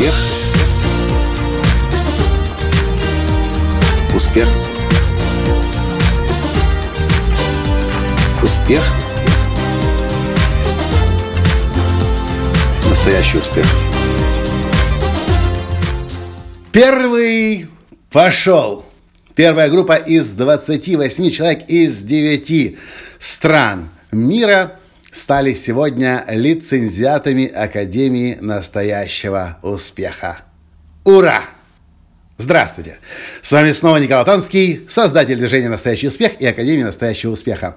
Успех. Успех. Успех. Настоящий успех. Первый пошел. Первая группа из 28 человек из 9 стран мира стали сегодня лицензиатами Академии настоящего успеха. Ура! Здравствуйте! С вами снова Николай Танский, создатель движения «Настоящий успех» и Академии настоящего успеха.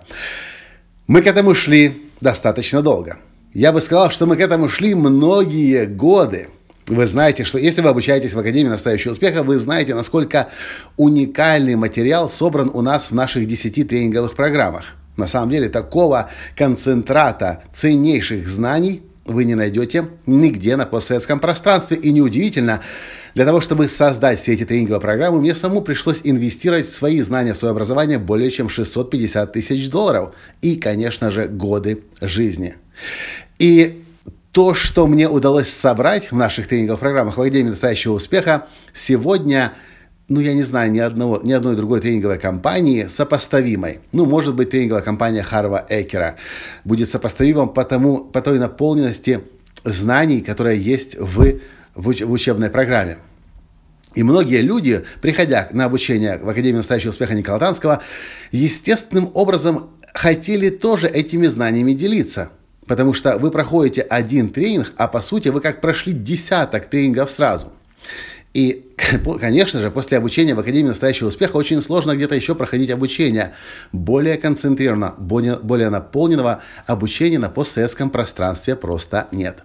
Мы к этому шли достаточно долго. Я бы сказал, что мы к этому шли многие годы – вы знаете, что если вы обучаетесь в Академии настоящего успеха, вы знаете, насколько уникальный материал собран у нас в наших 10 тренинговых программах. На самом деле такого концентрата ценнейших знаний вы не найдете нигде на постсоветском пространстве. И неудивительно, для того, чтобы создать все эти тренинговые программы, мне самому пришлось инвестировать свои знания, свое образование более чем 650 тысяч долларов. И, конечно же, годы жизни. И то, что мне удалось собрать в наших тренинговых программах в Академии настоящего успеха, сегодня ну, я не знаю ни, одного, ни одной другой тренинговой компании сопоставимой. Ну, может быть, тренинговая компания Харва Экера будет сопоставимым по, тому, по той наполненности знаний, которая есть в, в, в учебной программе. И многие люди, приходя на обучение в Академию настоящего успеха Никола Танского, естественным образом хотели тоже этими знаниями делиться – Потому что вы проходите один тренинг, а по сути вы как прошли десяток тренингов сразу. И, конечно же, после обучения в Академии настоящего успеха очень сложно где-то еще проходить обучение. Более концентрированного, более, более наполненного обучения на постсоветском пространстве просто нет.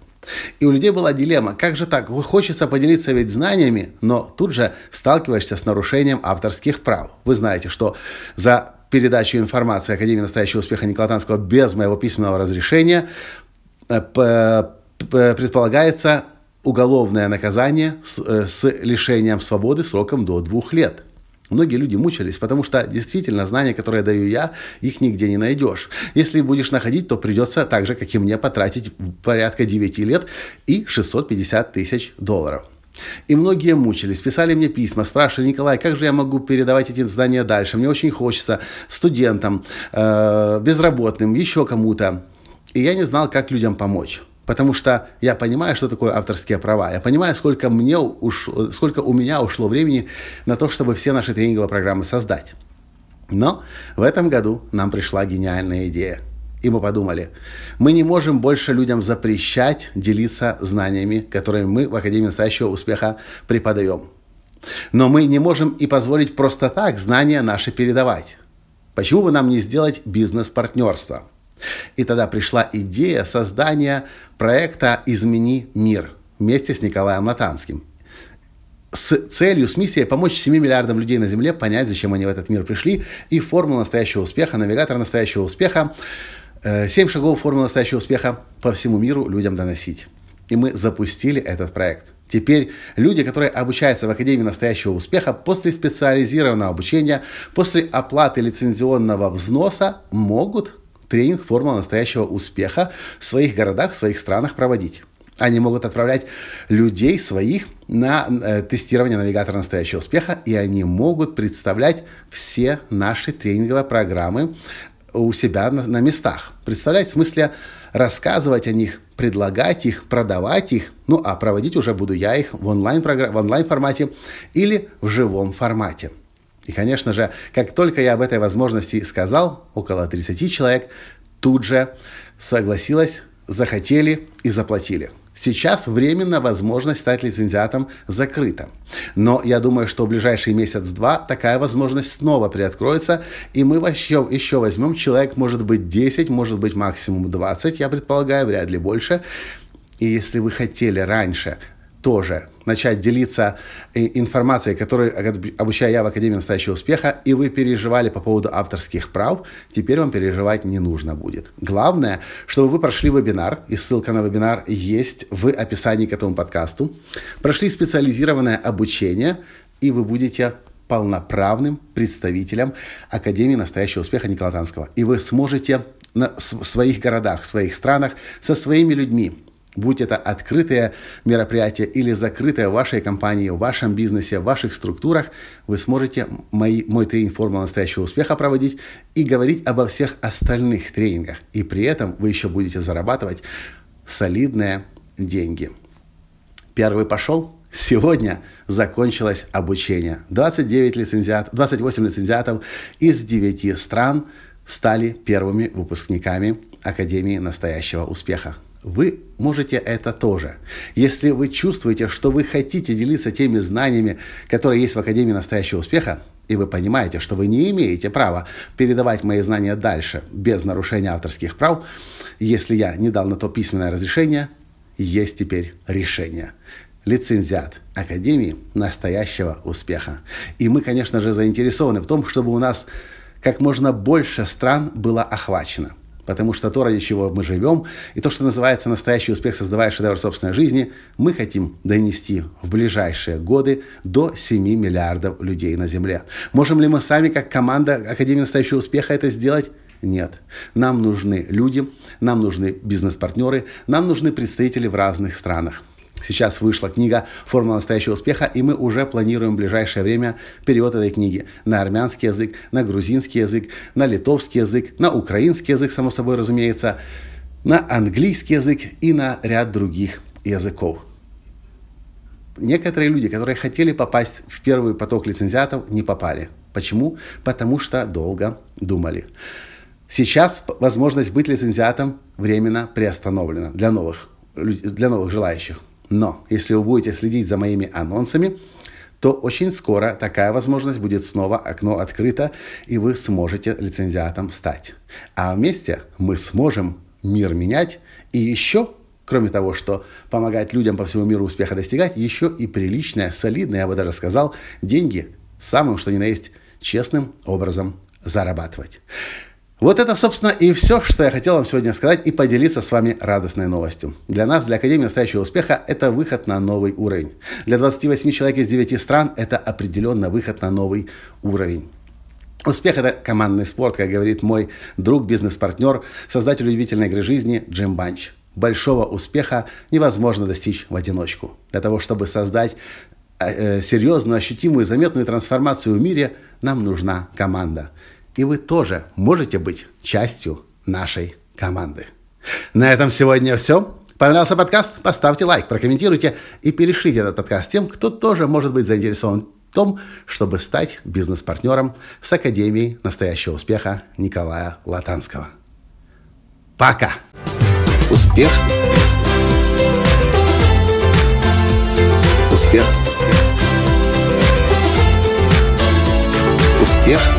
И у людей была дилемма, как же так, хочется поделиться ведь знаниями, но тут же сталкиваешься с нарушением авторских прав. Вы знаете, что за передачу информации Академии настоящего успеха Николая Танского без моего письменного разрешения э, предполагается уголовное наказание с, э, с лишением свободы сроком до двух лет. Многие люди мучились, потому что действительно знания, которые даю я, их нигде не найдешь. Если будешь находить, то придется так же, как и мне, потратить порядка 9 лет и 650 тысяч долларов. И многие мучились, писали мне письма, спрашивали, Николай, как же я могу передавать эти знания дальше? Мне очень хочется студентам, э, безработным, еще кому-то. И я не знал, как людям помочь. Потому что я понимаю, что такое авторские права. Я понимаю, сколько, мне уш... сколько у меня ушло времени на то, чтобы все наши тренинговые программы создать. Но в этом году нам пришла гениальная идея – и мы подумали, мы не можем больше людям запрещать делиться знаниями, которые мы в Академии настоящего успеха преподаем. Но мы не можем и позволить просто так знания наши передавать. Почему бы нам не сделать бизнес-партнерство? И тогда пришла идея создания проекта «Измени мир» вместе с Николаем Латанским. С целью, с миссией помочь 7 миллиардам людей на Земле понять, зачем они в этот мир пришли, и формула настоящего успеха, навигатор настоящего успеха Э, семь шагов формулы настоящего успеха по всему миру людям доносить. И мы запустили этот проект. Теперь люди, которые обучаются в Академии настоящего успеха, после специализированного обучения, после оплаты лицензионного взноса, могут тренинг «Формула настоящего успеха» в своих городах, в своих странах проводить. Они могут отправлять людей своих на э, тестирование навигатора настоящего успеха, и они могут представлять все наши тренинговые программы у себя на, на местах. Представляете, в смысле рассказывать о них, предлагать их, продавать их, ну а проводить уже буду я их в онлайн, в онлайн формате или в живом формате. И, конечно же, как только я об этой возможности сказал, около 30 человек тут же согласилось, захотели и заплатили. Сейчас временно возможность стать лицензиатом закрыта. Но я думаю, что в ближайший месяц-два такая возможность снова приоткроется, и мы еще, еще возьмем человек, может быть, 10, может быть, максимум 20, я предполагаю, вряд ли больше. И если вы хотели раньше тоже начать делиться э, информацией, которую обучаю я в Академии настоящего успеха, и вы переживали по поводу авторских прав, теперь вам переживать не нужно будет. Главное, чтобы вы прошли вебинар, и ссылка на вебинар есть в описании к этому подкасту, прошли специализированное обучение, и вы будете полноправным представителем Академии настоящего успеха Николая Танского. И вы сможете на, своих городах, в своих странах со своими людьми будь это открытое мероприятие или закрытое в вашей компании, в вашем бизнесе, в ваших структурах, вы сможете мои, мой тренинг «Формула настоящего успеха» проводить и говорить обо всех остальных тренингах. И при этом вы еще будете зарабатывать солидные деньги. Первый пошел, Сегодня закончилось обучение. 29 лицензиат, 28 лицензиатов из 9 стран стали первыми выпускниками Академии настоящего успеха. Вы можете это тоже. Если вы чувствуете, что вы хотите делиться теми знаниями, которые есть в Академии настоящего успеха, и вы понимаете, что вы не имеете права передавать мои знания дальше без нарушения авторских прав, если я не дал на то письменное разрешение, есть теперь решение лицензиат Академии настоящего успеха. И мы, конечно же, заинтересованы в том, чтобы у нас как можно больше стран было охвачено. Потому что то, ради чего мы живем, и то, что называется настоящий успех, создавая шедевр собственной жизни, мы хотим донести в ближайшие годы до 7 миллиардов людей на Земле. Можем ли мы сами, как команда Академии настоящего успеха, это сделать? Нет. Нам нужны люди, нам нужны бизнес-партнеры, нам нужны представители в разных странах. Сейчас вышла книга «Формула настоящего успеха», и мы уже планируем в ближайшее время перевод этой книги на армянский язык, на грузинский язык, на литовский язык, на украинский язык, само собой разумеется, на английский язык и на ряд других языков. Некоторые люди, которые хотели попасть в первый поток лицензиатов, не попали. Почему? Потому что долго думали. Сейчас возможность быть лицензиатом временно приостановлена для новых, для новых желающих. Но если вы будете следить за моими анонсами, то очень скоро такая возможность будет снова окно открыто, и вы сможете лицензиатом стать. А вместе мы сможем мир менять и еще кроме того, что помогать людям по всему миру успеха достигать, еще и приличное, солидное, я бы даже сказал, деньги самым, что ни на есть, честным образом зарабатывать. Вот это, собственно, и все, что я хотел вам сегодня сказать и поделиться с вами радостной новостью. Для нас, для Академии настоящего успеха, это выход на новый уровень. Для 28 человек из 9 стран это определенно выход на новый уровень. Успех – это командный спорт, как говорит мой друг, бизнес-партнер, создатель удивительной игры жизни Джим Банч. Большого успеха невозможно достичь в одиночку. Для того, чтобы создать э, э серьезную, ощутимую, заметную трансформацию в мире, нам нужна команда и вы тоже можете быть частью нашей команды. На этом сегодня все. Понравился подкаст? Поставьте лайк, прокомментируйте и перешлите этот подкаст тем, кто тоже может быть заинтересован в том, чтобы стать бизнес-партнером с Академией настоящего успеха Николая Латанского. Пока! Успех! Успех! Успех!